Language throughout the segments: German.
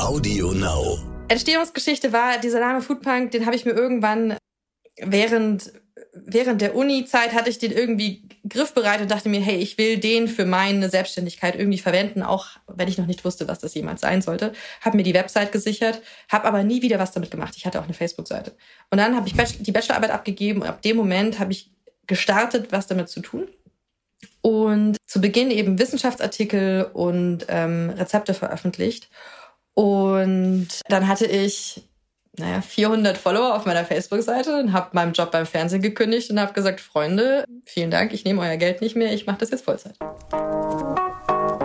Audio Now. Entstehungsgeschichte war dieser Name Foodpunk, den habe ich mir irgendwann während während der Uni-Zeit hatte ich den irgendwie griffbereit und dachte mir, hey, ich will den für meine Selbstständigkeit irgendwie verwenden, auch wenn ich noch nicht wusste, was das jemals sein sollte. Habe mir die Website gesichert, habe aber nie wieder was damit gemacht. Ich hatte auch eine Facebook-Seite. Und dann habe ich die Bachelorarbeit abgegeben und ab dem Moment habe ich gestartet, was damit zu tun. Und zu Beginn eben Wissenschaftsartikel und ähm, Rezepte veröffentlicht. Und dann hatte ich naja, 400 Follower auf meiner Facebook-Seite und habe meinen Job beim Fernsehen gekündigt und habe gesagt, Freunde, vielen Dank, ich nehme euer Geld nicht mehr, ich mache das jetzt Vollzeit.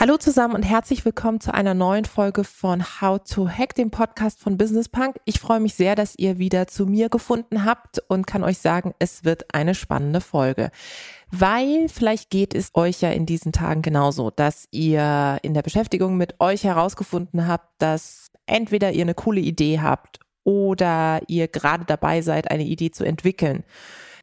Hallo zusammen und herzlich willkommen zu einer neuen Folge von How to Hack, dem Podcast von Business Punk. Ich freue mich sehr, dass ihr wieder zu mir gefunden habt und kann euch sagen, es wird eine spannende Folge. Weil vielleicht geht es euch ja in diesen Tagen genauso, dass ihr in der Beschäftigung mit euch herausgefunden habt, dass entweder ihr eine coole Idee habt oder ihr gerade dabei seid, eine Idee zu entwickeln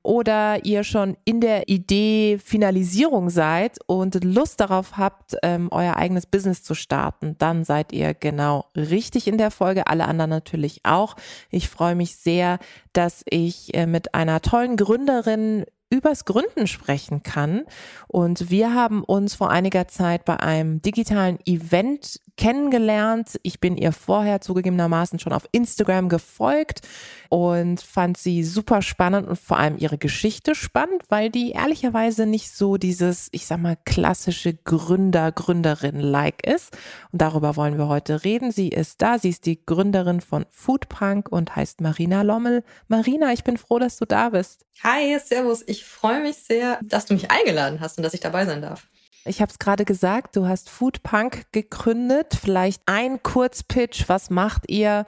oder ihr schon in der Idee Finalisierung seid und Lust darauf habt, ähm, euer eigenes Business zu starten, dann seid ihr genau richtig in der Folge. Alle anderen natürlich auch. Ich freue mich sehr, dass ich äh, mit einer tollen Gründerin übers Gründen sprechen kann. Und wir haben uns vor einiger Zeit bei einem digitalen Event kennengelernt. Ich bin ihr vorher zugegebenermaßen schon auf Instagram gefolgt und fand sie super spannend und vor allem ihre Geschichte spannend, weil die ehrlicherweise nicht so dieses, ich sag mal, klassische Gründer, Gründerin-like ist. Und darüber wollen wir heute reden. Sie ist da. Sie ist die Gründerin von Foodpunk und heißt Marina Lommel. Marina, ich bin froh, dass du da bist. Hi, Servus. Ich freue mich sehr, dass du mich eingeladen hast und dass ich dabei sein darf. Ich habe es gerade gesagt, du hast Foodpunk gegründet. Vielleicht ein Kurzpitch, was macht ihr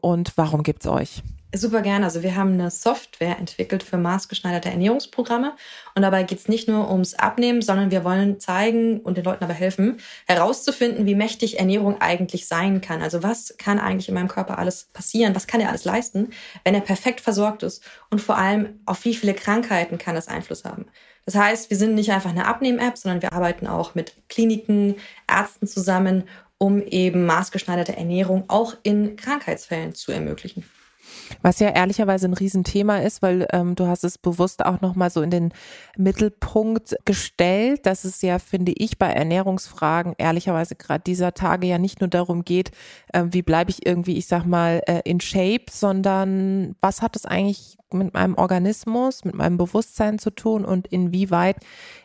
und warum gibt's euch? Super gerne. Also wir haben eine Software entwickelt für maßgeschneiderte Ernährungsprogramme. Und dabei geht es nicht nur ums Abnehmen, sondern wir wollen zeigen und den Leuten aber helfen, herauszufinden, wie mächtig Ernährung eigentlich sein kann. Also was kann eigentlich in meinem Körper alles passieren? Was kann er alles leisten, wenn er perfekt versorgt ist? Und vor allem, auf wie viele Krankheiten kann das Einfluss haben? Das heißt, wir sind nicht einfach eine Abnehm-App, sondern wir arbeiten auch mit Kliniken, Ärzten zusammen, um eben maßgeschneiderte Ernährung auch in Krankheitsfällen zu ermöglichen. Was ja ehrlicherweise ein Riesenthema ist, weil ähm, du hast es bewusst auch nochmal so in den Mittelpunkt gestellt, dass es ja, finde ich, bei Ernährungsfragen ehrlicherweise gerade dieser Tage ja nicht nur darum geht, äh, wie bleibe ich irgendwie, ich sag mal, äh, in Shape, sondern was hat es eigentlich mit meinem Organismus, mit meinem Bewusstsein zu tun und inwieweit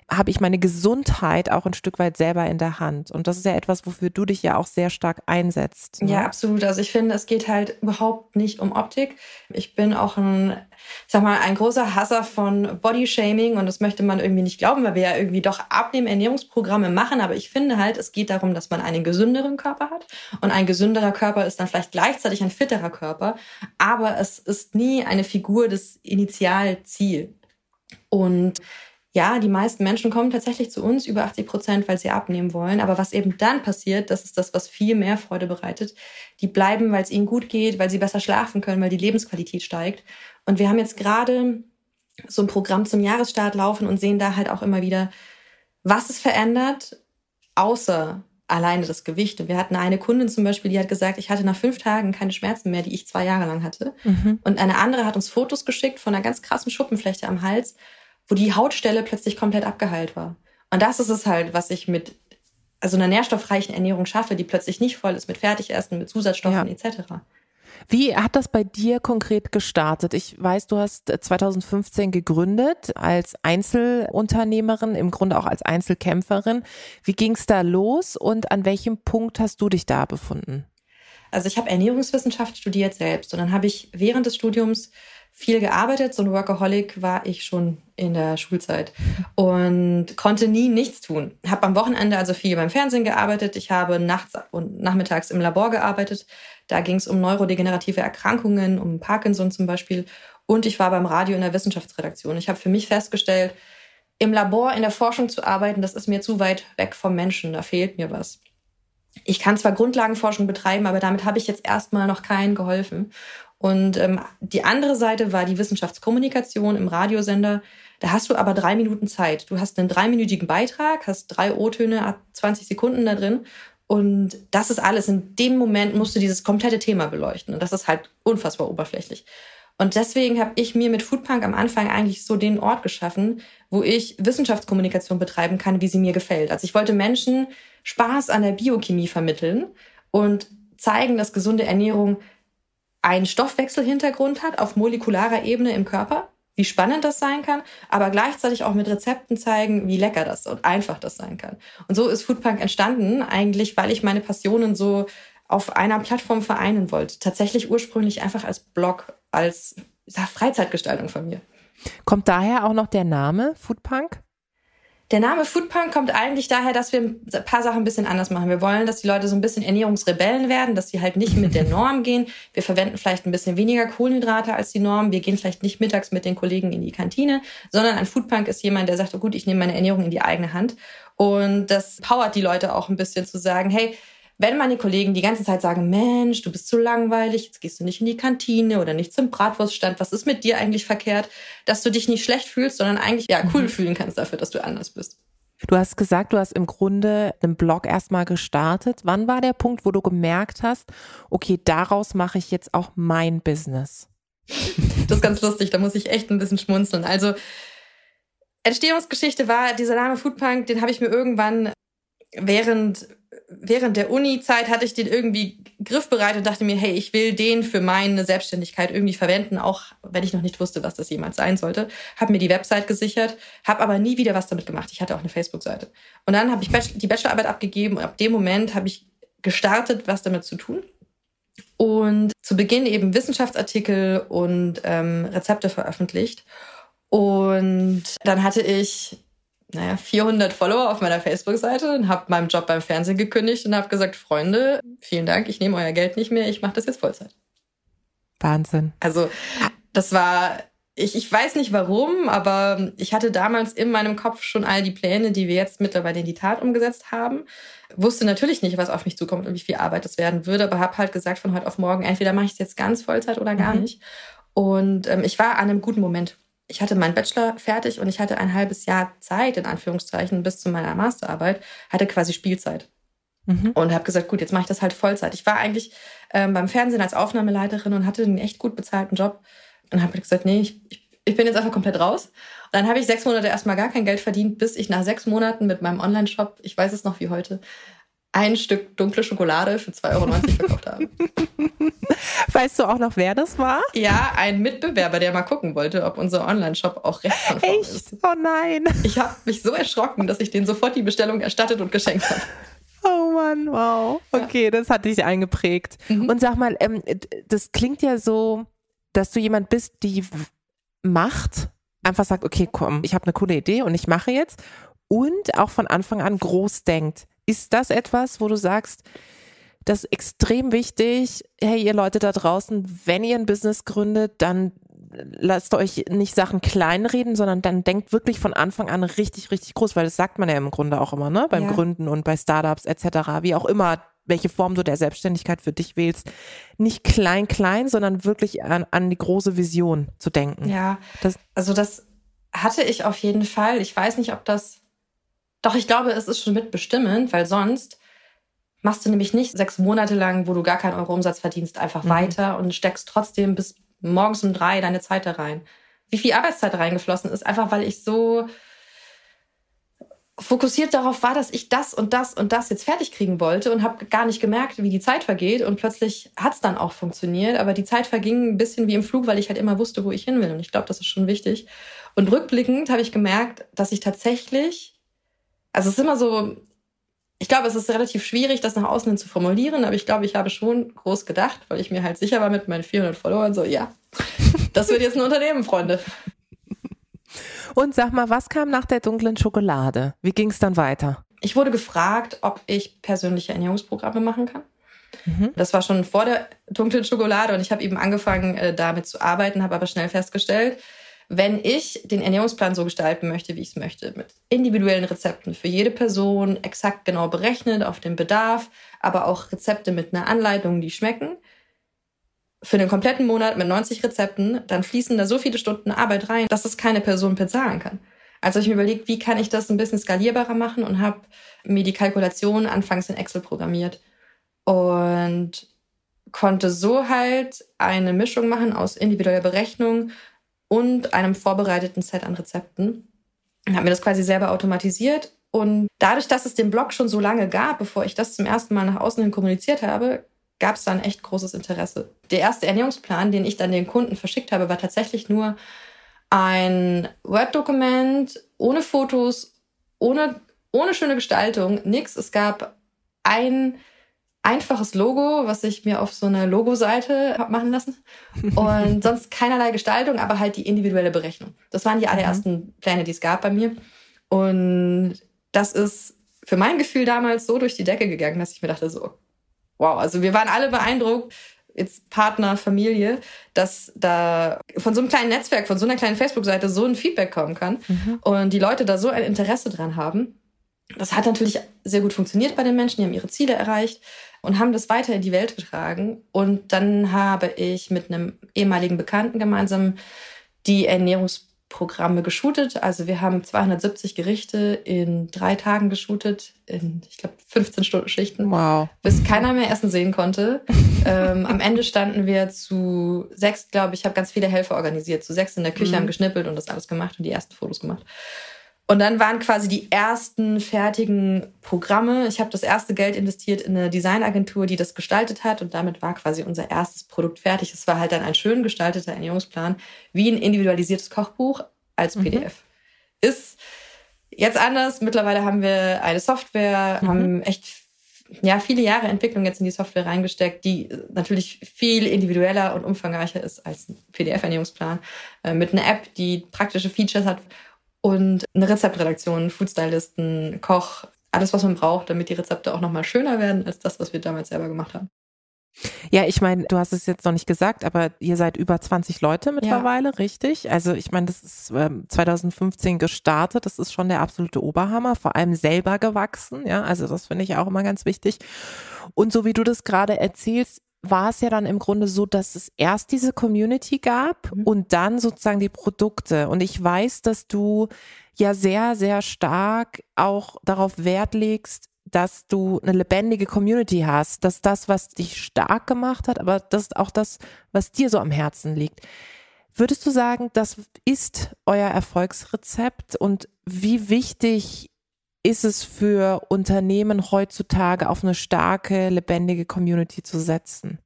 habe ich meine Gesundheit auch ein Stück weit selber in der Hand. Und das ist ja etwas, wofür du dich ja auch sehr stark einsetzt. Ne? Ja, absolut. Also ich finde, es geht halt überhaupt nicht um Optik. Ich bin auch ein, ich sag mal, ein großer Hasser von Bodyshaming und das möchte man irgendwie nicht glauben, weil wir ja irgendwie doch abnehmen Ernährungsprogramme machen. Aber ich finde halt, es geht darum, dass man einen gesünderen Körper hat und ein gesünderer Körper ist dann vielleicht gleichzeitig ein fitterer Körper. Aber es ist nie eine Figur des Initialziel. Und ja, die meisten Menschen kommen tatsächlich zu uns, über 80 Prozent, weil sie abnehmen wollen. Aber was eben dann passiert, das ist das, was viel mehr Freude bereitet. Die bleiben, weil es ihnen gut geht, weil sie besser schlafen können, weil die Lebensqualität steigt. Und wir haben jetzt gerade so ein Programm zum Jahresstart laufen und sehen da halt auch immer wieder, was es verändert, außer alleine das Gewicht. Und wir hatten eine Kundin zum Beispiel, die hat gesagt, ich hatte nach fünf Tagen keine Schmerzen mehr, die ich zwei Jahre lang hatte. Mhm. Und eine andere hat uns Fotos geschickt von einer ganz krassen Schuppenflechte am Hals wo die Hautstelle plötzlich komplett abgeheilt war. Und das ist es halt, was ich mit also einer nährstoffreichen Ernährung schaffe, die plötzlich nicht voll ist mit Fertigessen, mit Zusatzstoffen ja. etc. Wie hat das bei dir konkret gestartet? Ich weiß, du hast 2015 gegründet als Einzelunternehmerin, im Grunde auch als Einzelkämpferin. Wie ging es da los und an welchem Punkt hast du dich da befunden? Also ich habe Ernährungswissenschaft studiert selbst und dann habe ich während des Studiums viel gearbeitet. So ein Workaholic war ich schon in der Schulzeit und konnte nie nichts tun. Habe am Wochenende also viel beim Fernsehen gearbeitet. Ich habe nachts und nachmittags im Labor gearbeitet. Da ging es um neurodegenerative Erkrankungen, um Parkinson zum Beispiel. Und ich war beim Radio in der Wissenschaftsredaktion. Ich habe für mich festgestellt, im Labor, in der Forschung zu arbeiten, das ist mir zu weit weg vom Menschen. Da fehlt mir was. Ich kann zwar Grundlagenforschung betreiben, aber damit habe ich jetzt erstmal noch keinen geholfen. Und ähm, die andere Seite war die Wissenschaftskommunikation im Radiosender. Da hast du aber drei Minuten Zeit. Du hast einen dreiminütigen Beitrag, hast drei O-Töne, 20 Sekunden da drin. Und das ist alles. In dem Moment musst du dieses komplette Thema beleuchten. Und das ist halt unfassbar oberflächlich. Und deswegen habe ich mir mit Foodpunk am Anfang eigentlich so den Ort geschaffen, wo ich Wissenschaftskommunikation betreiben kann, wie sie mir gefällt. Also ich wollte Menschen Spaß an der Biochemie vermitteln und zeigen, dass gesunde Ernährung einen Stoffwechselhintergrund hat auf molekularer Ebene im Körper, wie spannend das sein kann, aber gleichzeitig auch mit Rezepten zeigen, wie lecker das und einfach das sein kann. Und so ist Foodpunk entstanden, eigentlich, weil ich meine Passionen so auf einer Plattform vereinen wollte. Tatsächlich ursprünglich einfach als Blog, als Freizeitgestaltung von mir. Kommt daher auch noch der Name Foodpunk? Der Name Foodpunk kommt eigentlich daher, dass wir ein paar Sachen ein bisschen anders machen. Wir wollen, dass die Leute so ein bisschen Ernährungsrebellen werden, dass sie halt nicht mit der Norm gehen. Wir verwenden vielleicht ein bisschen weniger Kohlenhydrate als die Norm. Wir gehen vielleicht nicht mittags mit den Kollegen in die Kantine, sondern ein Foodpunk ist jemand, der sagt, oh gut, ich nehme meine Ernährung in die eigene Hand. Und das powert die Leute auch ein bisschen zu sagen, hey, wenn meine Kollegen die ganze Zeit sagen, Mensch, du bist zu langweilig, jetzt gehst du nicht in die Kantine oder nicht zum Bratwurststand, was ist mit dir eigentlich verkehrt, dass du dich nicht schlecht fühlst, sondern eigentlich ja cool mhm. fühlen kannst dafür, dass du anders bist. Du hast gesagt, du hast im Grunde einen Blog erstmal gestartet. Wann war der Punkt, wo du gemerkt hast, okay, daraus mache ich jetzt auch mein Business? Das ist ganz lustig, da muss ich echt ein bisschen schmunzeln. Also Entstehungsgeschichte war, dieser Name Foodpunk, den habe ich mir irgendwann während während der Uni-Zeit hatte ich den irgendwie griffbereit und dachte mir, hey, ich will den für meine Selbstständigkeit irgendwie verwenden, auch wenn ich noch nicht wusste, was das jemals sein sollte. Habe mir die Website gesichert, habe aber nie wieder was damit gemacht. Ich hatte auch eine Facebook-Seite. Und dann habe ich die Bachelorarbeit abgegeben und ab dem Moment habe ich gestartet, was damit zu tun. Und zu Beginn eben Wissenschaftsartikel und ähm, Rezepte veröffentlicht. Und dann hatte ich naja, 400 Follower auf meiner Facebook-Seite und habe meinen Job beim Fernsehen gekündigt und habe gesagt, Freunde, vielen Dank, ich nehme euer Geld nicht mehr, ich mache das jetzt Vollzeit. Wahnsinn. Also das war, ich, ich weiß nicht warum, aber ich hatte damals in meinem Kopf schon all die Pläne, die wir jetzt mittlerweile in die Tat umgesetzt haben. Wusste natürlich nicht, was auf mich zukommt und wie viel Arbeit das werden würde, aber habe halt gesagt von heute auf morgen, entweder mache ich es jetzt ganz Vollzeit oder gar mhm. nicht. Und ähm, ich war an einem guten Moment ich hatte meinen Bachelor fertig und ich hatte ein halbes Jahr Zeit, in Anführungszeichen, bis zu meiner Masterarbeit, hatte quasi Spielzeit. Mhm. Und habe gesagt, gut, jetzt mache ich das halt Vollzeit. Ich war eigentlich ähm, beim Fernsehen als Aufnahmeleiterin und hatte einen echt gut bezahlten Job. Und habe gesagt, nee, ich, ich, ich bin jetzt einfach komplett raus. Und dann habe ich sechs Monate erstmal gar kein Geld verdient, bis ich nach sechs Monaten mit meinem Online-Shop, ich weiß es noch wie heute, ein Stück dunkle Schokolade für 2,90 Euro verkauft habe. Weißt du auch noch, wer das war? Ja, ein Mitbewerber, der mal gucken wollte, ob unser Online-Shop auch rechtskonform Echt? ist. Oh nein. Ich habe mich so erschrocken, dass ich denen sofort die Bestellung erstattet und geschenkt habe. Oh Mann, wow. Okay, ja. das hat dich eingeprägt. Mhm. Und sag mal, ähm, das klingt ja so, dass du jemand bist, die macht, einfach sagt, okay, komm, ich habe eine coole Idee und ich mache jetzt und auch von Anfang an groß denkt. Ist das etwas, wo du sagst, das ist extrem wichtig, hey ihr Leute da draußen, wenn ihr ein Business gründet, dann lasst euch nicht Sachen kleinreden, sondern dann denkt wirklich von Anfang an richtig, richtig groß, weil das sagt man ja im Grunde auch immer, ne? Beim ja. Gründen und bei Startups etc., wie auch immer, welche Form du der Selbstständigkeit für dich wählst. Nicht klein, klein, sondern wirklich an, an die große Vision zu denken. Ja, das, also das hatte ich auf jeden Fall. Ich weiß nicht, ob das doch, ich glaube, es ist schon mitbestimmend, weil sonst machst du nämlich nicht sechs Monate lang, wo du gar keinen Euro Umsatz verdienst, einfach mhm. weiter und steckst trotzdem bis morgens um drei deine Zeit da rein. Wie viel Arbeitszeit reingeflossen ist, einfach weil ich so fokussiert darauf war, dass ich das und das und das jetzt fertig kriegen wollte und habe gar nicht gemerkt, wie die Zeit vergeht. Und plötzlich hat es dann auch funktioniert. Aber die Zeit verging ein bisschen wie im Flug, weil ich halt immer wusste, wo ich hin will. Und ich glaube, das ist schon wichtig. Und rückblickend habe ich gemerkt, dass ich tatsächlich also es ist immer so, ich glaube, es ist relativ schwierig, das nach außen hin zu formulieren, aber ich glaube, ich habe schon groß gedacht, weil ich mir halt sicher war mit meinen 400 Followern, so, ja, Das wird jetzt ein Unternehmen, Freunde. Und sag mal, was kam nach der dunklen Schokolade? Wie ging es dann weiter? Ich wurde gefragt, ob ich persönliche Ernährungsprogramme machen kann. Mhm. Das war schon vor der dunklen Schokolade und ich habe eben angefangen, äh, damit zu arbeiten, habe aber schnell festgestellt, wenn ich den Ernährungsplan so gestalten möchte, wie ich es möchte, mit individuellen Rezepten für jede Person, exakt genau berechnet auf den Bedarf, aber auch Rezepte mit einer Anleitung, die schmecken, für den kompletten Monat mit 90 Rezepten, dann fließen da so viele Stunden Arbeit rein, dass es keine Person bezahlen kann. Also ich mir überlegt, wie kann ich das ein bisschen skalierbarer machen und habe mir die Kalkulation anfangs in Excel programmiert und konnte so halt eine Mischung machen aus individueller Berechnung und einem vorbereiteten Set an Rezepten. Habe mir das quasi selber automatisiert. Und dadurch, dass es den Blog schon so lange gab, bevor ich das zum ersten Mal nach außen hin kommuniziert habe, gab es dann echt großes Interesse. Der erste Ernährungsplan, den ich dann den Kunden verschickt habe, war tatsächlich nur ein Word-Dokument ohne Fotos, ohne, ohne schöne Gestaltung, nix. Es gab ein einfaches Logo, was ich mir auf so einer Logo-Seite habe machen lassen. Und sonst keinerlei Gestaltung, aber halt die individuelle Berechnung. Das waren die allerersten mhm. Pläne, die es gab bei mir. Und das ist für mein Gefühl damals so durch die Decke gegangen, dass ich mir dachte, so, wow, also wir waren alle beeindruckt, jetzt Partner, Familie, dass da von so einem kleinen Netzwerk, von so einer kleinen Facebook-Seite so ein Feedback kommen kann mhm. und die Leute da so ein Interesse dran haben. Das hat natürlich sehr gut funktioniert bei den Menschen, die haben ihre Ziele erreicht und haben das weiter in die Welt getragen. Und dann habe ich mit einem ehemaligen Bekannten gemeinsam die Ernährungsprogramme geshootet. Also wir haben 270 Gerichte in drei Tagen geshootet, in, ich glaube, 15 Stunden Schichten. Wow. Bis keiner mehr Essen sehen konnte. ähm, am Ende standen wir zu sechs, glaube ich, ich habe ganz viele Helfer organisiert. Zu sechs in der Küche, mhm. haben geschnippelt und das alles gemacht und die ersten Fotos gemacht. Und dann waren quasi die ersten fertigen Programme. Ich habe das erste Geld investiert in eine Designagentur, die das gestaltet hat. Und damit war quasi unser erstes Produkt fertig. Es war halt dann ein schön gestalteter Ernährungsplan, wie ein individualisiertes Kochbuch als PDF. Mhm. Ist jetzt anders. Mittlerweile haben wir eine Software, mhm. haben echt ja, viele Jahre Entwicklung jetzt in die Software reingesteckt, die natürlich viel individueller und umfangreicher ist als ein PDF-Ernährungsplan. Äh, mit einer App, die praktische Features hat und eine Rezeptredaktion, Foodstylisten, Koch, alles, was man braucht, damit die Rezepte auch nochmal schöner werden als das, was wir damals selber gemacht haben. Ja, ich meine, du hast es jetzt noch nicht gesagt, aber ihr seid über 20 Leute mittlerweile, ja. richtig? Also ich meine, das ist ähm, 2015 gestartet, das ist schon der absolute Oberhammer, vor allem selber gewachsen, ja, also das finde ich auch immer ganz wichtig. Und so wie du das gerade erzählst, war es ja dann im Grunde so, dass es erst diese Community gab mhm. und dann sozusagen die Produkte. Und ich weiß, dass du ja sehr, sehr stark auch darauf Wert legst, dass du eine lebendige Community hast, dass das, was dich stark gemacht hat, aber das ist auch das, was dir so am Herzen liegt. Würdest du sagen, das ist euer Erfolgsrezept und wie wichtig ist es für Unternehmen heutzutage auf eine starke, lebendige Community zu setzen?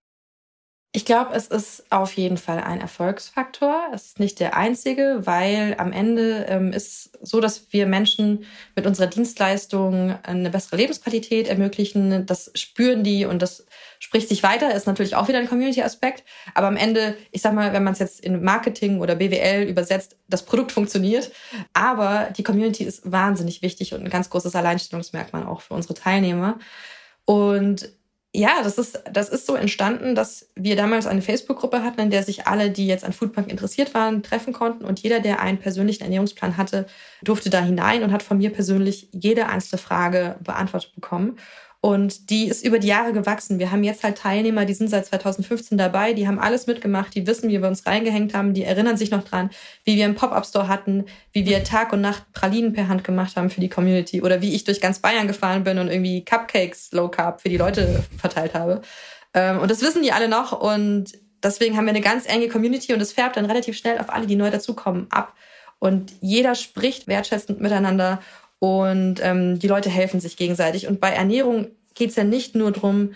Ich glaube, es ist auf jeden Fall ein Erfolgsfaktor. Es ist nicht der einzige, weil am Ende ähm, ist so, dass wir Menschen mit unserer Dienstleistung eine bessere Lebensqualität ermöglichen. Das spüren die und das spricht sich weiter. Ist natürlich auch wieder ein Community-Aspekt. Aber am Ende, ich sag mal, wenn man es jetzt in Marketing oder BWL übersetzt, das Produkt funktioniert. Aber die Community ist wahnsinnig wichtig und ein ganz großes Alleinstellungsmerkmal auch für unsere Teilnehmer. Und ja, das ist, das ist so entstanden, dass wir damals eine Facebook-Gruppe hatten, in der sich alle, die jetzt an Foodpunk interessiert waren, treffen konnten. Und jeder, der einen persönlichen Ernährungsplan hatte, durfte da hinein und hat von mir persönlich jede einzelne Frage beantwortet bekommen. Und die ist über die Jahre gewachsen. Wir haben jetzt halt Teilnehmer, die sind seit 2015 dabei, die haben alles mitgemacht, die wissen, wie wir uns reingehängt haben, die erinnern sich noch dran, wie wir einen Pop-Up-Store hatten, wie wir Tag und Nacht Pralinen per Hand gemacht haben für die Community oder wie ich durch ganz Bayern gefahren bin und irgendwie Cupcakes Low Carb für die Leute verteilt habe. Ähm, und das wissen die alle noch und deswegen haben wir eine ganz enge Community und es färbt dann relativ schnell auf alle, die neu dazukommen, ab. Und jeder spricht wertschätzend miteinander und ähm, die Leute helfen sich gegenseitig. Und bei Ernährung geht es ja nicht nur darum,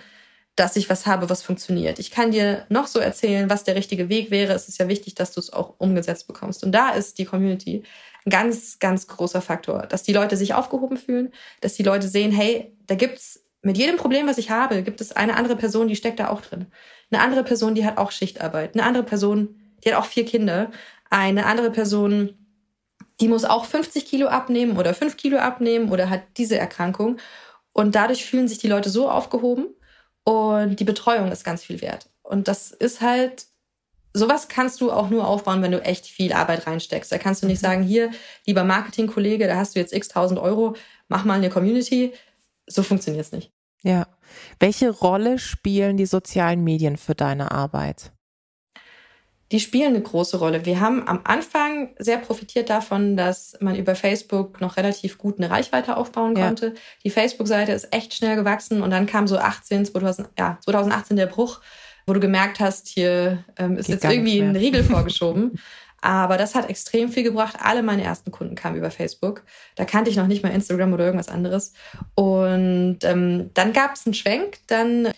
dass ich was habe, was funktioniert. Ich kann dir noch so erzählen, was der richtige Weg wäre. Es ist ja wichtig, dass du es auch umgesetzt bekommst. Und da ist die Community ein ganz, ganz großer Faktor, dass die Leute sich aufgehoben fühlen, dass die Leute sehen, hey, da gibt's mit jedem Problem, was ich habe, gibt es eine andere Person, die steckt da auch drin. Eine andere Person, die hat auch Schichtarbeit. Eine andere Person, die hat auch vier Kinder. Eine andere Person, die muss auch 50 Kilo abnehmen oder 5 Kilo abnehmen oder hat diese Erkrankung. Und dadurch fühlen sich die Leute so aufgehoben und die Betreuung ist ganz viel wert. Und das ist halt, sowas kannst du auch nur aufbauen, wenn du echt viel Arbeit reinsteckst. Da kannst du nicht mhm. sagen, hier, lieber Marketingkollege, da hast du jetzt x tausend Euro, mach mal eine Community. So funktioniert es nicht. Ja. Welche Rolle spielen die sozialen Medien für deine Arbeit? Die spielen eine große Rolle. Wir haben am Anfang sehr profitiert davon, dass man über Facebook noch relativ gut eine Reichweite aufbauen konnte. Ja. Die Facebook-Seite ist echt schnell gewachsen und dann kam so 18, 2000, ja, 2018 der Bruch, wo du gemerkt hast, hier ähm, ist Geht jetzt irgendwie ein Riegel vorgeschoben. Aber das hat extrem viel gebracht. Alle meine ersten Kunden kamen über Facebook. Da kannte ich noch nicht mal Instagram oder irgendwas anderes. Und ähm, dann gab es einen Schwenk. Dann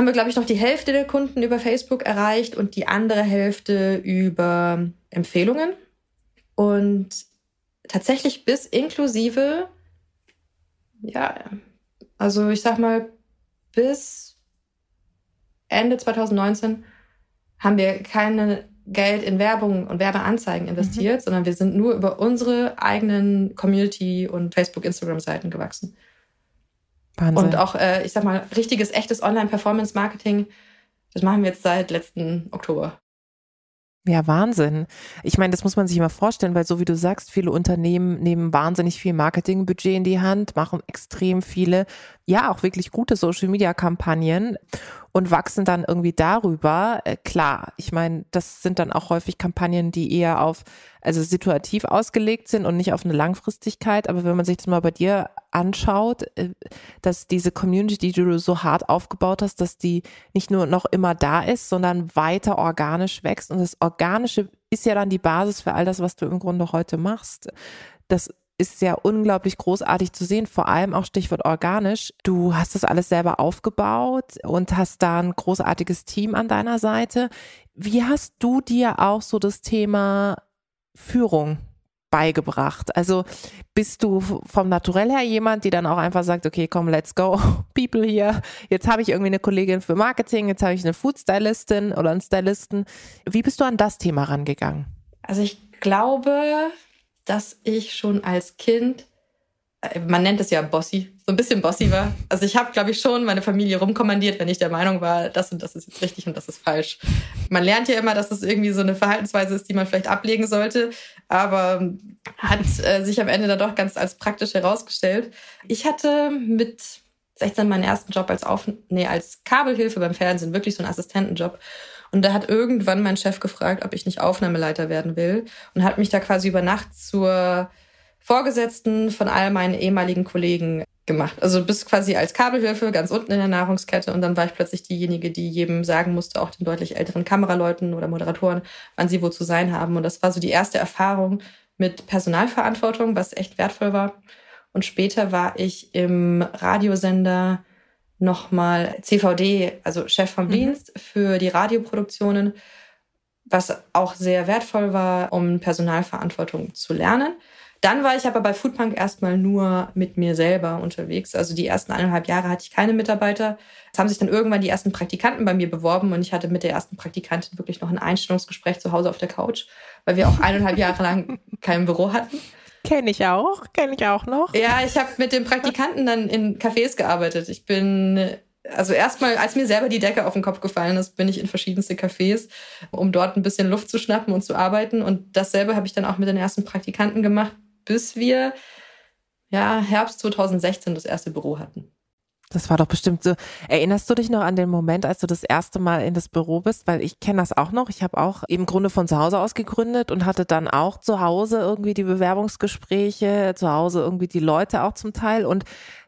haben wir, glaube ich, noch die Hälfte der Kunden über Facebook erreicht und die andere Hälfte über Empfehlungen. Und tatsächlich bis inklusive, ja, also ich sag mal, bis Ende 2019 haben wir keine Geld in Werbung und Werbeanzeigen investiert, mhm. sondern wir sind nur über unsere eigenen Community- und Facebook-, Instagram-Seiten gewachsen. Wahnsinn. Und auch, äh, ich sag mal, richtiges, echtes Online-Performance-Marketing, das machen wir jetzt seit letzten Oktober. Ja, Wahnsinn. Ich meine, das muss man sich immer vorstellen, weil so wie du sagst, viele Unternehmen nehmen wahnsinnig viel Marketingbudget in die Hand, machen extrem viele, ja, auch wirklich gute Social-Media-Kampagnen und wachsen dann irgendwie darüber. Äh, klar, ich meine, das sind dann auch häufig Kampagnen, die eher auf, also situativ ausgelegt sind und nicht auf eine Langfristigkeit. Aber wenn man sich das mal bei dir anschaut, äh, dass diese Community, die du so hart aufgebaut hast, dass die nicht nur noch immer da ist, sondern weiter organisch wächst. Und das Organische ist ja dann die Basis für all das, was du im Grunde heute machst. Das ist ja unglaublich großartig zu sehen, vor allem auch Stichwort organisch. Du hast das alles selber aufgebaut und hast da ein großartiges Team an deiner Seite. Wie hast du dir auch so das Thema Führung beigebracht? Also bist du vom Naturell her jemand, die dann auch einfach sagt, okay, komm, let's go, people hier. Jetzt habe ich irgendwie eine Kollegin für Marketing, jetzt habe ich eine Food Stylistin oder einen Stylisten. Wie bist du an das Thema rangegangen? Also ich glaube, dass ich schon als Kind, äh, man nennt es ja Bossy, so ein bisschen Bossy war. Also ich habe, glaube ich, schon meine Familie rumkommandiert, wenn ich der Meinung war, das und das ist jetzt richtig und das ist falsch. Man lernt ja immer, dass es irgendwie so eine Verhaltensweise ist, die man vielleicht ablegen sollte, aber hat äh, sich am Ende dann doch ganz als praktisch herausgestellt. Ich hatte mit 16 meinen ersten Job als Auf nee, als Kabelhilfe beim Fernsehen, wirklich so einen Assistentenjob. Und da hat irgendwann mein Chef gefragt, ob ich nicht Aufnahmeleiter werden will und hat mich da quasi über Nacht zur Vorgesetzten von all meinen ehemaligen Kollegen gemacht. Also bis quasi als Kabelhilfe ganz unten in der Nahrungskette und dann war ich plötzlich diejenige, die jedem sagen musste, auch den deutlich älteren Kameraleuten oder Moderatoren, wann sie wo zu sein haben. Und das war so die erste Erfahrung mit Personalverantwortung, was echt wertvoll war. Und später war ich im Radiosender nochmal CVD, also Chef vom mhm. Dienst für die Radioproduktionen, was auch sehr wertvoll war, um Personalverantwortung zu lernen. Dann war ich aber bei Foodpunk erstmal nur mit mir selber unterwegs. Also die ersten eineinhalb Jahre hatte ich keine Mitarbeiter. Es haben sich dann irgendwann die ersten Praktikanten bei mir beworben und ich hatte mit der ersten Praktikantin wirklich noch ein Einstellungsgespräch zu Hause auf der Couch, weil wir auch eineinhalb Jahre lang kein Büro hatten. Kenne ich auch, kenne ich auch noch. Ja, ich habe mit den Praktikanten dann in Cafés gearbeitet. Ich bin, also erstmal, als mir selber die Decke auf den Kopf gefallen ist, bin ich in verschiedenste Cafés, um dort ein bisschen Luft zu schnappen und zu arbeiten. Und dasselbe habe ich dann auch mit den ersten Praktikanten gemacht, bis wir ja Herbst 2016 das erste Büro hatten. Das war doch bestimmt so. Erinnerst du dich noch an den Moment, als du das erste Mal in das Büro bist? Weil ich kenne das auch noch. Ich habe auch im Grunde von zu Hause aus gegründet und hatte dann auch zu Hause irgendwie die Bewerbungsgespräche, zu Hause irgendwie die Leute auch zum Teil. Und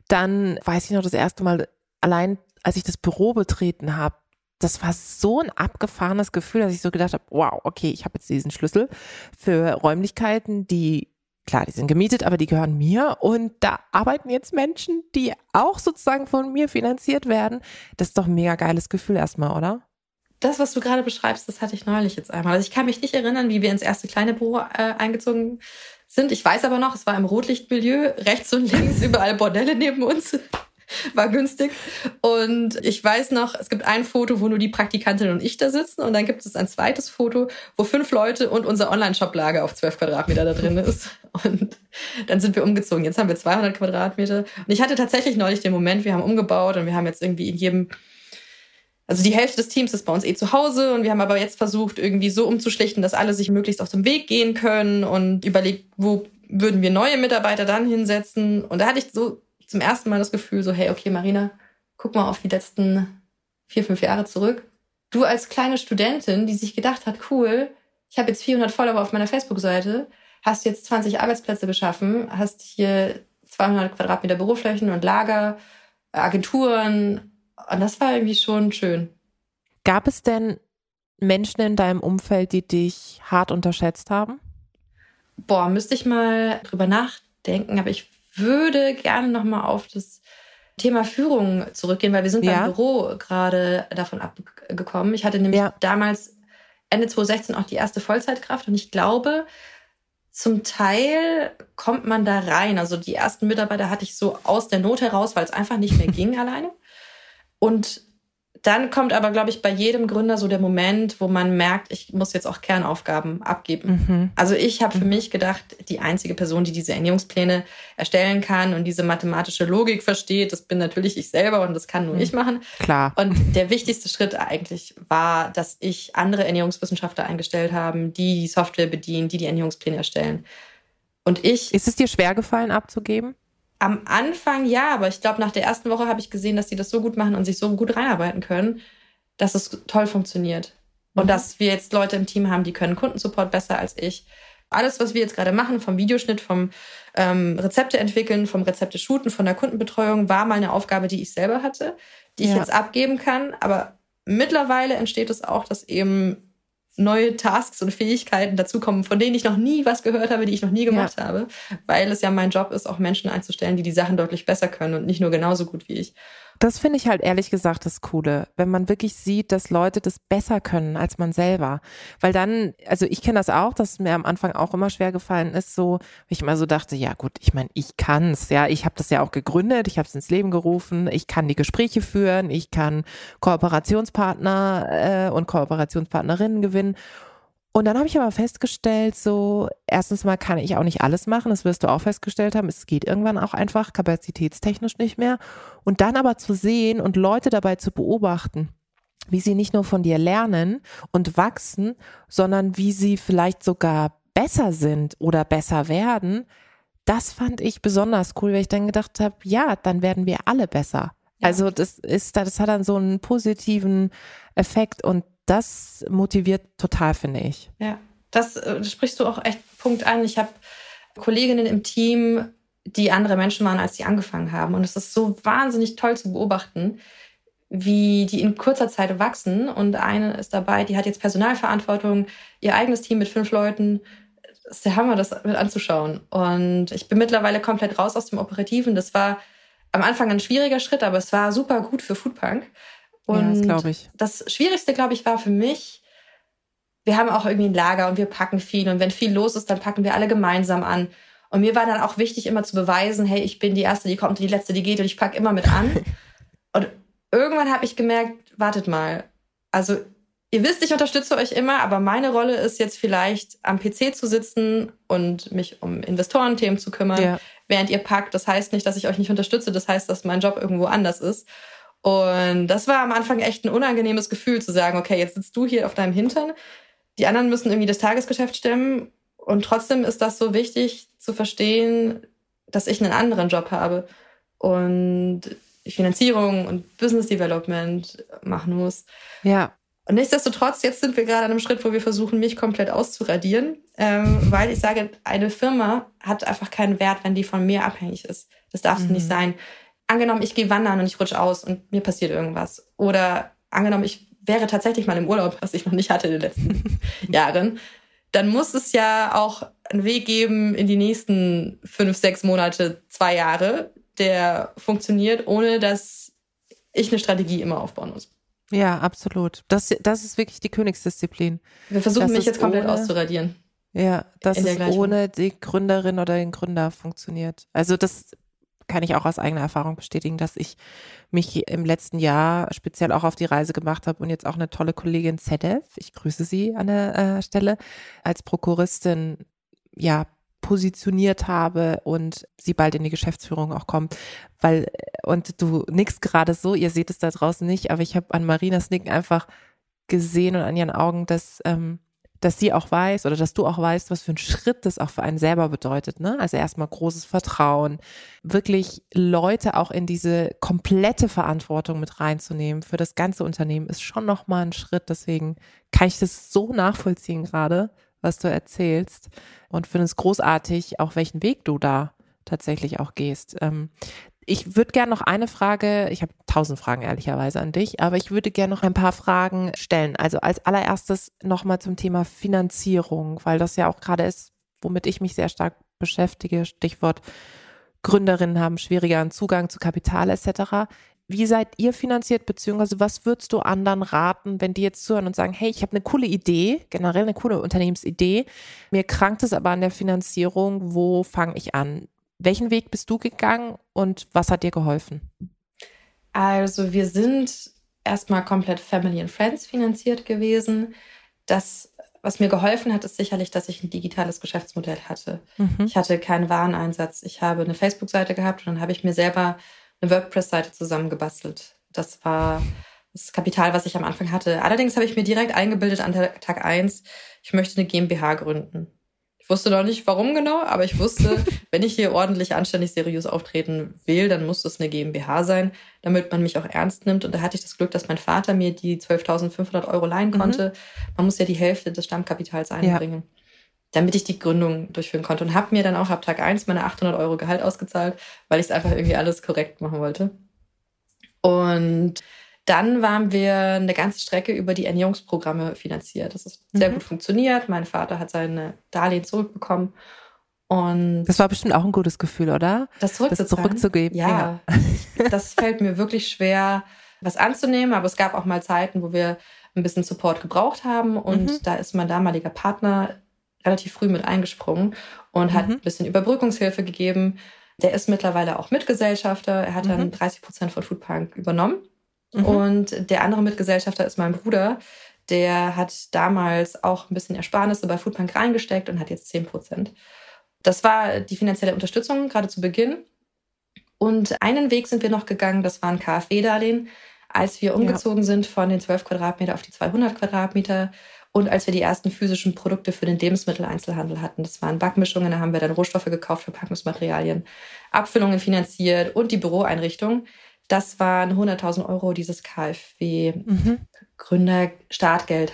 dann weiß ich noch das erste Mal, allein als ich das Büro betreten habe, das war so ein abgefahrenes Gefühl, dass ich so gedacht habe, wow, okay, ich habe jetzt diesen Schlüssel für Räumlichkeiten, die klar, die sind gemietet, aber die gehören mir und da arbeiten jetzt Menschen, die auch sozusagen von mir finanziert werden. Das ist doch ein mega geiles Gefühl erstmal, oder? Das, was du gerade beschreibst, das hatte ich neulich jetzt einmal. Also ich kann mich nicht erinnern, wie wir ins erste kleine Büro äh, eingezogen sind. Ich weiß aber noch, es war im Rotlichtmilieu, rechts und links überall Bordelle neben uns. war günstig. Und ich weiß noch, es gibt ein Foto, wo nur die Praktikantin und ich da sitzen. Und dann gibt es ein zweites Foto, wo fünf Leute und unser Online-Shop-Lager auf zwölf Quadratmeter da drin ist. Und dann sind wir umgezogen. Jetzt haben wir 200 Quadratmeter. Und ich hatte tatsächlich neulich den Moment, wir haben umgebaut und wir haben jetzt irgendwie in jedem also die Hälfte des Teams ist bei uns eh zu Hause und wir haben aber jetzt versucht, irgendwie so umzuschlichten, dass alle sich möglichst aus dem Weg gehen können und überlegt, wo würden wir neue Mitarbeiter dann hinsetzen. Und da hatte ich so zum ersten Mal das Gefühl, so, hey, okay, Marina, guck mal auf die letzten vier, fünf Jahre zurück. Du als kleine Studentin, die sich gedacht hat, cool, ich habe jetzt 400 Follower auf meiner Facebook-Seite, hast jetzt 20 Arbeitsplätze geschaffen, hast hier 200 Quadratmeter Büroflächen und Lager, Agenturen. Und das war irgendwie schon schön. Gab es denn Menschen in deinem Umfeld, die dich hart unterschätzt haben? Boah, müsste ich mal drüber nachdenken, aber ich würde gerne nochmal auf das Thema Führung zurückgehen, weil wir sind ja. beim Büro gerade davon abgekommen. Ich hatte nämlich ja. damals Ende 2016 auch die erste Vollzeitkraft und ich glaube, zum Teil kommt man da rein. Also die ersten Mitarbeiter hatte ich so aus der Not heraus, weil es einfach nicht mehr ging alleine. Und dann kommt aber, glaube ich, bei jedem Gründer so der Moment, wo man merkt, ich muss jetzt auch Kernaufgaben abgeben. Mhm. Also ich habe für mhm. mich gedacht, die einzige Person, die diese Ernährungspläne erstellen kann und diese mathematische Logik versteht, das bin natürlich ich selber und das kann nur mhm. ich machen. Klar. Und der wichtigste Schritt eigentlich war, dass ich andere Ernährungswissenschaftler eingestellt habe, die die Software bedienen, die die Ernährungspläne erstellen. Und ich. Ist es dir schwer gefallen abzugeben? Am Anfang ja, aber ich glaube, nach der ersten Woche habe ich gesehen, dass die das so gut machen und sich so gut reinarbeiten können, dass es toll funktioniert. Und mhm. dass wir jetzt Leute im Team haben, die können Kundensupport besser als ich. Alles, was wir jetzt gerade machen, vom Videoschnitt, vom ähm, Rezepte entwickeln, vom Rezepte shooten, von der Kundenbetreuung, war mal eine Aufgabe, die ich selber hatte, die ja. ich jetzt abgeben kann. Aber mittlerweile entsteht es auch, dass eben neue Tasks und Fähigkeiten dazukommen, von denen ich noch nie was gehört habe, die ich noch nie gemacht ja. habe, weil es ja mein Job ist, auch Menschen einzustellen, die die Sachen deutlich besser können und nicht nur genauso gut wie ich. Das finde ich halt ehrlich gesagt das Coole, wenn man wirklich sieht, dass Leute das besser können als man selber. Weil dann, also ich kenne das auch, dass mir am Anfang auch immer schwer gefallen ist, so, ich immer so dachte, ja gut, ich meine, ich kann's, ja, ich habe das ja auch gegründet, ich habe es ins Leben gerufen, ich kann die Gespräche führen, ich kann Kooperationspartner äh, und Kooperationspartnerinnen gewinnen. Und dann habe ich aber festgestellt, so, erstens mal kann ich auch nicht alles machen, das wirst du auch festgestellt haben, es geht irgendwann auch einfach kapazitätstechnisch nicht mehr. Und dann aber zu sehen und Leute dabei zu beobachten, wie sie nicht nur von dir lernen und wachsen, sondern wie sie vielleicht sogar besser sind oder besser werden, das fand ich besonders cool, weil ich dann gedacht habe, ja, dann werden wir alle besser. Ja. Also das ist, das hat dann so einen positiven Effekt und das motiviert total, finde ich. Ja, das, äh, das sprichst du auch echt Punkt an. Ich habe Kolleginnen im Team, die andere Menschen waren, als die angefangen haben. Und es ist so wahnsinnig toll zu beobachten, wie die in kurzer Zeit wachsen. Und eine ist dabei, die hat jetzt Personalverantwortung, ihr eigenes Team mit fünf Leuten. Das ist der Hammer, das mit anzuschauen. Und ich bin mittlerweile komplett raus aus dem Operativen. Das war am Anfang ein schwieriger Schritt, aber es war super gut für Foodpunk, und ja, das, ich. das Schwierigste, glaube ich, war für mich, wir haben auch irgendwie ein Lager und wir packen viel. Und wenn viel los ist, dann packen wir alle gemeinsam an. Und mir war dann auch wichtig, immer zu beweisen, hey, ich bin die Erste, die kommt, die Letzte, die geht und ich packe immer mit an. und irgendwann habe ich gemerkt, wartet mal. Also ihr wisst, ich unterstütze euch immer, aber meine Rolle ist jetzt vielleicht am PC zu sitzen und mich um Investorenthemen zu kümmern, ja. während ihr packt. Das heißt nicht, dass ich euch nicht unterstütze. Das heißt, dass mein Job irgendwo anders ist. Und das war am Anfang echt ein unangenehmes Gefühl zu sagen, okay, jetzt sitzt du hier auf deinem Hintern, die anderen müssen irgendwie das Tagesgeschäft stemmen und trotzdem ist das so wichtig zu verstehen, dass ich einen anderen Job habe und Finanzierung und Business Development machen muss. Ja. Und nichtsdestotrotz, jetzt sind wir gerade an einem Schritt, wo wir versuchen, mich komplett auszuradieren, ähm, weil ich sage, eine Firma hat einfach keinen Wert, wenn die von mir abhängig ist. Das darf mhm. nicht sein angenommen, ich gehe wandern und ich rutsche aus und mir passiert irgendwas. Oder angenommen, ich wäre tatsächlich mal im Urlaub, was ich noch nicht hatte in den letzten Jahren, dann muss es ja auch einen Weg geben in die nächsten fünf, sechs Monate, zwei Jahre, der funktioniert, ohne dass ich eine Strategie immer aufbauen muss. Ja, absolut. Das, das ist wirklich die Königsdisziplin. Wir versuchen das mich jetzt komplett ohne, auszuradieren. Ja, dass es ohne die Gründerin oder den Gründer funktioniert. Also das kann ich auch aus eigener Erfahrung bestätigen, dass ich mich im letzten Jahr speziell auch auf die Reise gemacht habe und jetzt auch eine tolle Kollegin Sedef, ich grüße sie an der äh, Stelle, als Prokuristin ja positioniert habe und sie bald in die Geschäftsführung auch kommt, weil und du nickst gerade so, ihr seht es da draußen nicht, aber ich habe an Marinas Nicken einfach gesehen und an ihren Augen, dass ähm, dass sie auch weiß oder dass du auch weißt, was für ein Schritt das auch für einen selber bedeutet. Ne? Also erstmal großes Vertrauen, wirklich Leute auch in diese komplette Verantwortung mit reinzunehmen für das ganze Unternehmen ist schon nochmal ein Schritt. Deswegen kann ich das so nachvollziehen gerade, was du erzählst und finde es großartig, auch welchen Weg du da tatsächlich auch gehst. Ähm, ich würde gerne noch eine Frage, ich habe tausend Fragen ehrlicherweise an dich, aber ich würde gerne noch ein paar Fragen stellen. Also als allererstes nochmal zum Thema Finanzierung, weil das ja auch gerade ist, womit ich mich sehr stark beschäftige. Stichwort Gründerinnen haben schwierigeren Zugang zu Kapital etc. Wie seid ihr finanziert, beziehungsweise was würdest du anderen raten, wenn die jetzt zuhören und sagen, hey, ich habe eine coole Idee, generell eine coole Unternehmensidee, mir krankt es aber an der Finanzierung, wo fange ich an? Welchen Weg bist du gegangen und was hat dir geholfen? Also wir sind erstmal komplett Family and Friends finanziert gewesen. Das, was mir geholfen hat, ist sicherlich, dass ich ein digitales Geschäftsmodell hatte. Mhm. Ich hatte keinen Wareneinsatz. Ich habe eine Facebook-Seite gehabt und dann habe ich mir selber eine WordPress-Seite zusammengebastelt. Das war das Kapital, was ich am Anfang hatte. Allerdings habe ich mir direkt eingebildet an Tag eins, ich möchte eine GmbH gründen. Ich wusste noch nicht, warum genau, aber ich wusste, wenn ich hier ordentlich, anständig, seriös auftreten will, dann muss das eine GmbH sein, damit man mich auch ernst nimmt. Und da hatte ich das Glück, dass mein Vater mir die 12.500 Euro leihen mhm. konnte. Mhm. Man muss ja die Hälfte des Stammkapitals einbringen. Ja. damit ich die Gründung durchführen konnte und habe mir dann auch ab Tag eins meine 800 Euro Gehalt ausgezahlt, weil ich es einfach irgendwie alles korrekt machen wollte. Und dann waren wir eine ganze Strecke über die Ernährungsprogramme finanziert. Das ist sehr mhm. gut funktioniert. Mein Vater hat seine Darlehen zurückbekommen. Und das war bestimmt auch ein gutes Gefühl, oder? Das, das zurückzugeben. Ja, ja. das fällt mir wirklich schwer, was anzunehmen. Aber es gab auch mal Zeiten, wo wir ein bisschen Support gebraucht haben. Und mhm. da ist mein damaliger Partner relativ früh mit eingesprungen und hat mhm. ein bisschen Überbrückungshilfe gegeben. Der ist mittlerweile auch Mitgesellschafter. Er hat dann 30 mhm. Prozent von Foodpunk übernommen. Mhm. Und der andere Mitgesellschafter ist mein Bruder. Der hat damals auch ein bisschen Ersparnisse bei Foodpunk reingesteckt und hat jetzt 10 Prozent. Das war die finanzielle Unterstützung gerade zu Beginn. Und einen Weg sind wir noch gegangen, das war ein KfW-Darlehen, als wir umgezogen ja. sind von den 12 Quadratmeter auf die 200 Quadratmeter und als wir die ersten physischen Produkte für den Lebensmitteleinzelhandel hatten. Das waren Backmischungen, da haben wir dann Rohstoffe gekauft, Verpackungsmaterialien, Abfüllungen finanziert und die Büroeinrichtung. Das waren 100.000 Euro, dieses KfW. Mhm.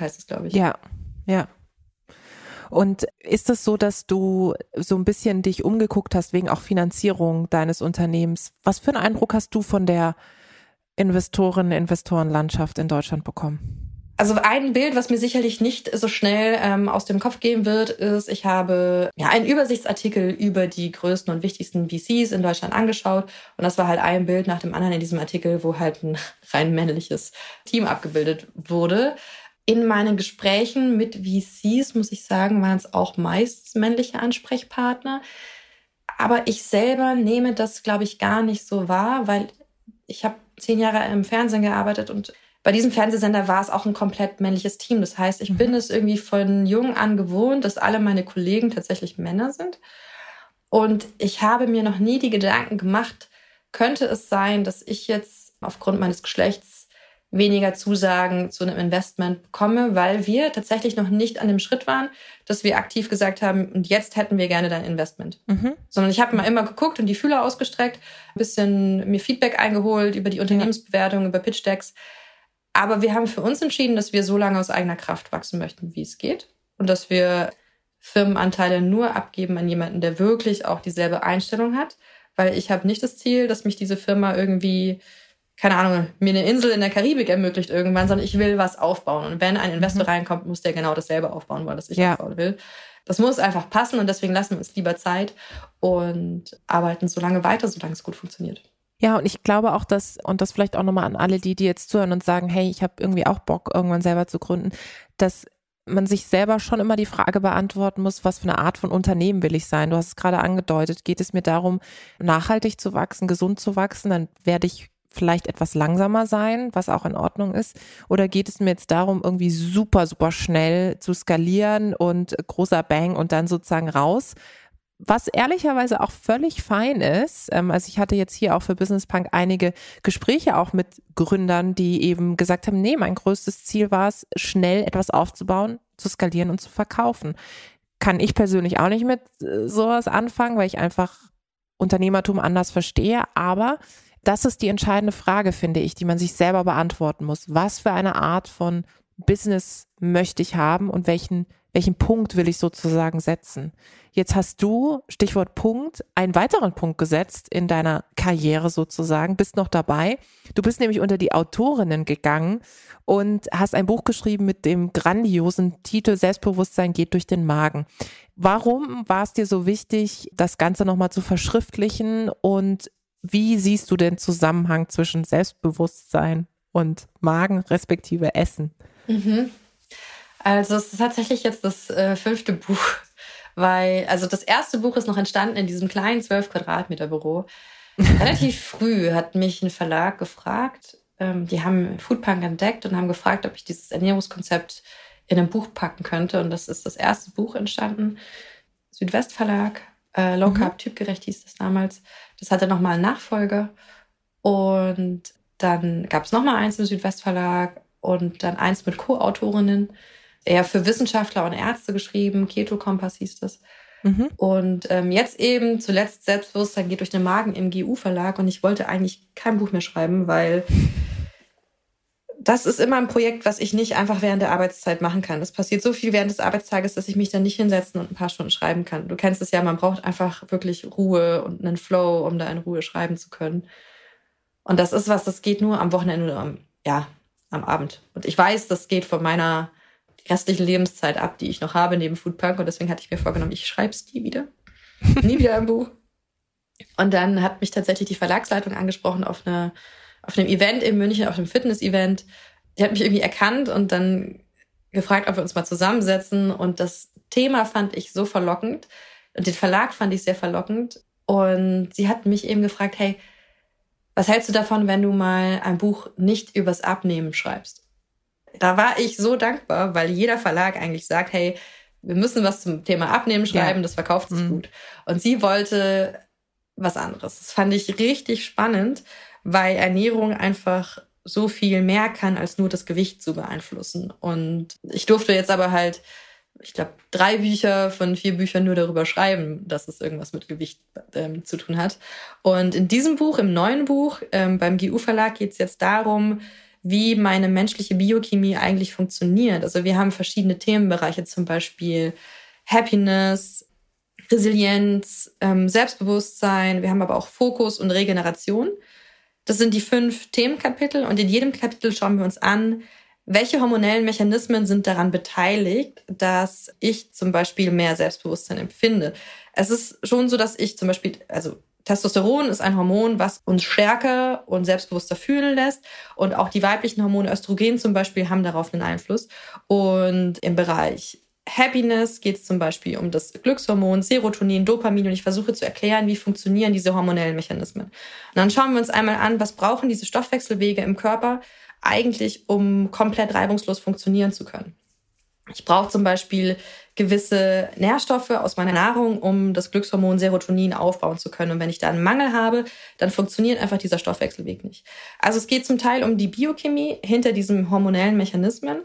Heißt es, glaube ich. Ja, ja. Und ist es so, dass du so ein bisschen dich umgeguckt hast wegen auch Finanzierung deines Unternehmens? Was für einen Eindruck hast du von der Investoren, Investorenlandschaft in Deutschland bekommen? Also ein Bild, was mir sicherlich nicht so schnell ähm, aus dem Kopf gehen wird, ist, ich habe ja einen Übersichtsartikel über die größten und wichtigsten VCs in Deutschland angeschaut. Und das war halt ein Bild nach dem anderen in diesem Artikel, wo halt ein rein männliches Team abgebildet wurde. In meinen Gesprächen mit VCs, muss ich sagen, waren es auch meist männliche Ansprechpartner. Aber ich selber nehme das, glaube ich, gar nicht so wahr, weil ich habe zehn Jahre im Fernsehen gearbeitet und bei diesem Fernsehsender war es auch ein komplett männliches Team. Das heißt, ich mhm. bin es irgendwie von jung an gewohnt, dass alle meine Kollegen tatsächlich Männer sind. Und ich habe mir noch nie die Gedanken gemacht, könnte es sein, dass ich jetzt aufgrund meines Geschlechts weniger Zusagen zu einem Investment bekomme, weil wir tatsächlich noch nicht an dem Schritt waren, dass wir aktiv gesagt haben, und jetzt hätten wir gerne dein Investment. Mhm. Sondern ich habe mal immer geguckt und die Fühler ausgestreckt, ein bisschen mir Feedback eingeholt über die Unternehmensbewertung, über Pitch Decks. Aber wir haben für uns entschieden, dass wir so lange aus eigener Kraft wachsen möchten, wie es geht. Und dass wir Firmenanteile nur abgeben an jemanden, der wirklich auch dieselbe Einstellung hat. Weil ich habe nicht das Ziel, dass mich diese Firma irgendwie, keine Ahnung, mir eine Insel in der Karibik ermöglicht irgendwann, sondern ich will was aufbauen. Und wenn ein Investor mhm. reinkommt, muss der genau dasselbe aufbauen wollen, das ich ja. aufbauen will. Das muss einfach passen und deswegen lassen wir uns lieber Zeit und arbeiten so lange weiter, solange es gut funktioniert. Ja, und ich glaube auch, dass, und das vielleicht auch nochmal an alle, die, die jetzt zuhören und sagen, hey, ich habe irgendwie auch Bock, irgendwann selber zu gründen, dass man sich selber schon immer die Frage beantworten muss, was für eine Art von Unternehmen will ich sein? Du hast es gerade angedeutet. Geht es mir darum, nachhaltig zu wachsen, gesund zu wachsen? Dann werde ich vielleicht etwas langsamer sein, was auch in Ordnung ist? Oder geht es mir jetzt darum, irgendwie super, super schnell zu skalieren und großer Bang und dann sozusagen raus? Was ehrlicherweise auch völlig fein ist. Ähm, also ich hatte jetzt hier auch für Business Punk einige Gespräche auch mit Gründern, die eben gesagt haben, nee, mein größtes Ziel war es, schnell etwas aufzubauen, zu skalieren und zu verkaufen. Kann ich persönlich auch nicht mit äh, sowas anfangen, weil ich einfach Unternehmertum anders verstehe. Aber das ist die entscheidende Frage, finde ich, die man sich selber beantworten muss. Was für eine Art von Business möchte ich haben und welchen welchen Punkt will ich sozusagen setzen? Jetzt hast du, Stichwort Punkt, einen weiteren Punkt gesetzt in deiner Karriere sozusagen, bist noch dabei. Du bist nämlich unter die Autorinnen gegangen und hast ein Buch geschrieben mit dem grandiosen Titel Selbstbewusstsein geht durch den Magen. Warum war es dir so wichtig, das Ganze nochmal zu verschriftlichen und wie siehst du den Zusammenhang zwischen Selbstbewusstsein und Magen respektive Essen? Mhm. Also es ist tatsächlich jetzt das äh, fünfte Buch, weil, also das erste Buch ist noch entstanden in diesem kleinen 12 Quadratmeter Büro. Relativ früh hat mich ein Verlag gefragt, ähm, die haben Foodpunk entdeckt und haben gefragt, ob ich dieses Ernährungskonzept in ein Buch packen könnte. Und das ist das erste Buch entstanden. Südwestverlag, äh, Low Carb mhm. Typgerecht hieß das damals. Das hatte nochmal eine Nachfolge. Und dann gab es nochmal eins im Südwestverlag und dann eins mit Co-Autorinnen eher für Wissenschaftler und Ärzte geschrieben. Keto Kompass hieß das. Mhm. Und ähm, jetzt eben zuletzt Selbstbewusstsein geht durch den Magen im GU-Verlag. Und ich wollte eigentlich kein Buch mehr schreiben, weil das ist immer ein Projekt, was ich nicht einfach während der Arbeitszeit machen kann. Das passiert so viel während des Arbeitstages, dass ich mich dann nicht hinsetzen und ein paar Stunden schreiben kann. Du kennst es ja, man braucht einfach wirklich Ruhe und einen Flow, um da in Ruhe schreiben zu können. Und das ist was, das geht nur am Wochenende oder am, ja, am Abend. Und ich weiß, das geht von meiner restlichen Lebenszeit ab, die ich noch habe neben Foodpunk. Und deswegen hatte ich mir vorgenommen, ich schreibe es nie wieder. nie wieder ein Buch. Und dann hat mich tatsächlich die Verlagsleitung angesprochen auf, eine, auf einem Event in München, auf einem Fitness-Event. Die hat mich irgendwie erkannt und dann gefragt, ob wir uns mal zusammensetzen. Und das Thema fand ich so verlockend. Und den Verlag fand ich sehr verlockend. Und sie hat mich eben gefragt, hey, was hältst du davon, wenn du mal ein Buch nicht übers Abnehmen schreibst? Da war ich so dankbar, weil jeder Verlag eigentlich sagt, hey, wir müssen was zum Thema Abnehmen schreiben, ja. das verkauft sich mhm. gut. Und sie wollte was anderes. Das fand ich richtig spannend, weil Ernährung einfach so viel mehr kann, als nur das Gewicht zu beeinflussen. Und ich durfte jetzt aber halt, ich glaube, drei Bücher von vier Büchern nur darüber schreiben, dass es irgendwas mit Gewicht ähm, zu tun hat. Und in diesem Buch, im neuen Buch, ähm, beim GU-Verlag geht es jetzt darum, wie meine menschliche Biochemie eigentlich funktioniert. Also wir haben verschiedene Themenbereiche, zum Beispiel Happiness, Resilienz, ähm, Selbstbewusstsein. Wir haben aber auch Fokus und Regeneration. Das sind die fünf Themenkapitel und in jedem Kapitel schauen wir uns an, welche hormonellen Mechanismen sind daran beteiligt, dass ich zum Beispiel mehr Selbstbewusstsein empfinde. Es ist schon so, dass ich zum Beispiel, also Testosteron ist ein Hormon, was uns stärker und selbstbewusster fühlen lässt. Und auch die weiblichen Hormone Östrogen zum Beispiel haben darauf einen Einfluss. Und im Bereich Happiness geht es zum Beispiel um das Glückshormon, Serotonin, Dopamin und ich versuche zu erklären, wie funktionieren diese hormonellen Mechanismen. Und dann schauen wir uns einmal an, was brauchen diese Stoffwechselwege im Körper eigentlich, um komplett reibungslos funktionieren zu können. Ich brauche zum Beispiel gewisse Nährstoffe aus meiner Nahrung, um das Glückshormon Serotonin aufbauen zu können. Und wenn ich da einen Mangel habe, dann funktioniert einfach dieser Stoffwechselweg nicht. Also es geht zum Teil um die Biochemie hinter diesen hormonellen Mechanismen.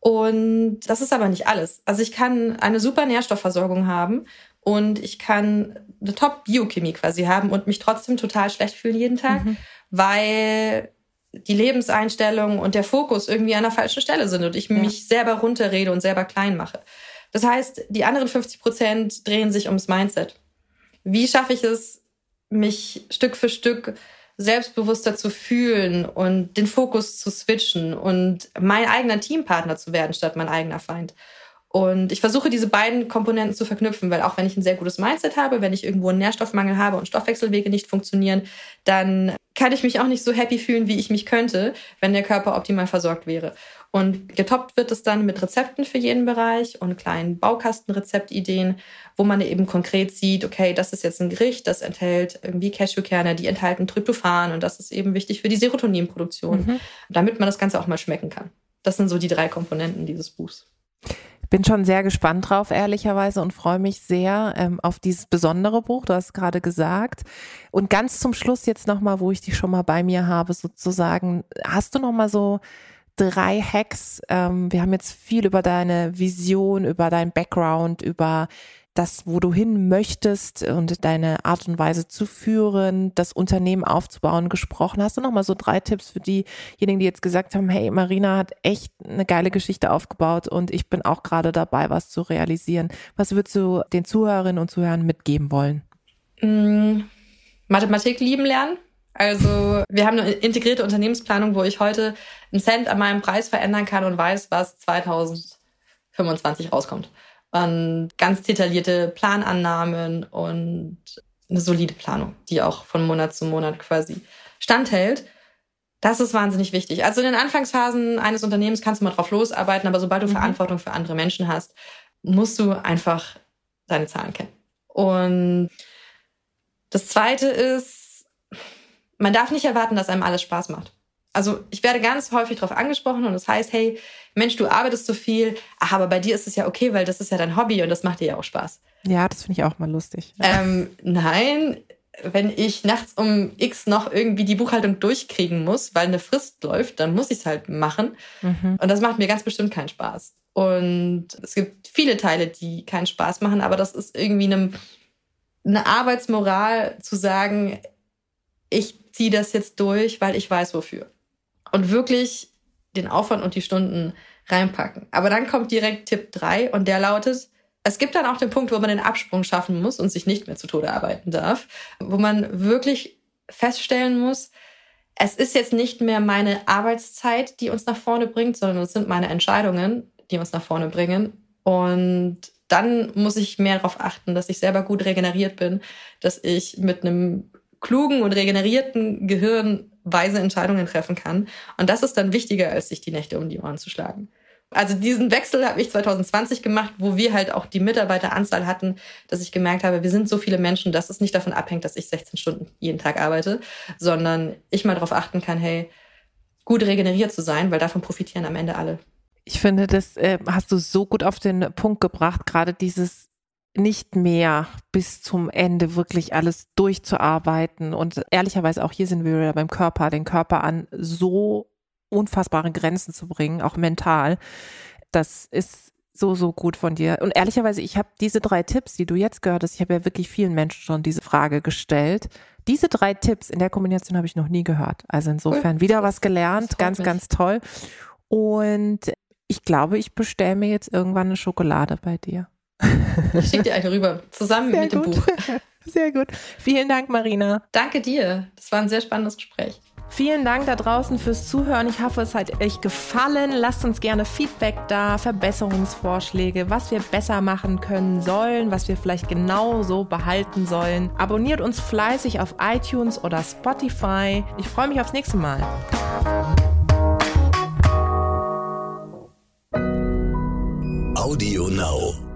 Und das ist aber nicht alles. Also ich kann eine super Nährstoffversorgung haben und ich kann eine Top-Biochemie quasi haben und mich trotzdem total schlecht fühlen jeden Tag, mhm. weil die Lebenseinstellung und der Fokus irgendwie an der falschen Stelle sind und ich ja. mich selber runterrede und selber klein mache. Das heißt, die anderen 50 Prozent drehen sich ums Mindset. Wie schaffe ich es, mich Stück für Stück selbstbewusster zu fühlen und den Fokus zu switchen und mein eigener Teampartner zu werden statt mein eigener Feind? Und ich versuche diese beiden Komponenten zu verknüpfen, weil auch wenn ich ein sehr gutes Mindset habe, wenn ich irgendwo einen Nährstoffmangel habe und Stoffwechselwege nicht funktionieren, dann kann ich mich auch nicht so happy fühlen, wie ich mich könnte, wenn der Körper optimal versorgt wäre. Und getoppt wird es dann mit Rezepten für jeden Bereich und kleinen Baukastenrezeptideen, wo man eben konkret sieht, okay, das ist jetzt ein Gericht, das enthält irgendwie Cashewkerne, die enthalten Tryptophan und das ist eben wichtig für die Serotoninproduktion, mhm. damit man das Ganze auch mal schmecken kann. Das sind so die drei Komponenten dieses Buchs bin schon sehr gespannt drauf, ehrlicherweise, und freue mich sehr ähm, auf dieses besondere Buch. Du hast gerade gesagt. Und ganz zum Schluss jetzt nochmal, wo ich dich schon mal bei mir habe, sozusagen, hast du nochmal so drei Hacks? Ähm, wir haben jetzt viel über deine Vision, über dein Background, über das, wo du hin möchtest und deine Art und Weise zu führen, das Unternehmen aufzubauen, gesprochen. Hast du noch mal so drei Tipps für diejenigen, die jetzt gesagt haben, hey, Marina hat echt eine geile Geschichte aufgebaut und ich bin auch gerade dabei, was zu realisieren. Was würdest du den Zuhörerinnen und Zuhörern mitgeben wollen? Mm, Mathematik lieben lernen. Also wir haben eine integrierte Unternehmensplanung, wo ich heute einen Cent an meinem Preis verändern kann und weiß, was 2025 rauskommt an ganz detaillierte Planannahmen und eine solide Planung, die auch von Monat zu Monat quasi standhält. Das ist wahnsinnig wichtig. Also in den Anfangsphasen eines Unternehmens kannst du mal drauf losarbeiten, aber sobald du mhm. Verantwortung für andere Menschen hast, musst du einfach deine Zahlen kennen. Und das Zweite ist, man darf nicht erwarten, dass einem alles Spaß macht. Also ich werde ganz häufig darauf angesprochen und das heißt, hey, Mensch, du arbeitest so viel, ach, aber bei dir ist es ja okay, weil das ist ja dein Hobby und das macht dir ja auch Spaß. Ja, das finde ich auch mal lustig. Ähm, nein, wenn ich nachts um X noch irgendwie die Buchhaltung durchkriegen muss, weil eine Frist läuft, dann muss ich es halt machen. Mhm. Und das macht mir ganz bestimmt keinen Spaß. Und es gibt viele Teile, die keinen Spaß machen, aber das ist irgendwie eine, eine Arbeitsmoral zu sagen, ich ziehe das jetzt durch, weil ich weiß wofür und wirklich den Aufwand und die Stunden reinpacken. Aber dann kommt direkt Tipp 3 und der lautet, es gibt dann auch den Punkt, wo man den Absprung schaffen muss und sich nicht mehr zu Tode arbeiten darf, wo man wirklich feststellen muss, es ist jetzt nicht mehr meine Arbeitszeit, die uns nach vorne bringt, sondern es sind meine Entscheidungen, die uns nach vorne bringen. Und dann muss ich mehr darauf achten, dass ich selber gut regeneriert bin, dass ich mit einem klugen und regenerierten Gehirn weise Entscheidungen treffen kann. Und das ist dann wichtiger, als sich die Nächte um die Ohren zu schlagen. Also diesen Wechsel habe ich 2020 gemacht, wo wir halt auch die Mitarbeiteranzahl hatten, dass ich gemerkt habe, wir sind so viele Menschen, dass es nicht davon abhängt, dass ich 16 Stunden jeden Tag arbeite, sondern ich mal darauf achten kann, hey, gut regeneriert zu sein, weil davon profitieren am Ende alle. Ich finde, das äh, hast du so gut auf den Punkt gebracht, gerade dieses nicht mehr bis zum Ende wirklich alles durchzuarbeiten. Und ehrlicherweise auch hier sind wir wieder beim Körper, den Körper an so unfassbaren Grenzen zu bringen, auch mental. Das ist so, so gut von dir. Und ehrlicherweise, ich habe diese drei Tipps, die du jetzt gehört hast, ich habe ja wirklich vielen Menschen schon diese Frage gestellt. Diese drei Tipps in der Kombination habe ich noch nie gehört. Also insofern wieder was gelernt, ganz, mich. ganz toll. Und ich glaube, ich bestelle mir jetzt irgendwann eine Schokolade bei dir. Ich schicke dir eine rüber, zusammen sehr mit gut. dem Buch. Sehr gut. Vielen Dank, Marina. Danke dir. Das war ein sehr spannendes Gespräch. Vielen Dank da draußen fürs Zuhören. Ich hoffe, es hat euch gefallen. Lasst uns gerne Feedback da, Verbesserungsvorschläge, was wir besser machen können sollen, was wir vielleicht genau so behalten sollen. Abonniert uns fleißig auf iTunes oder Spotify. Ich freue mich aufs nächste Mal. Audio Now.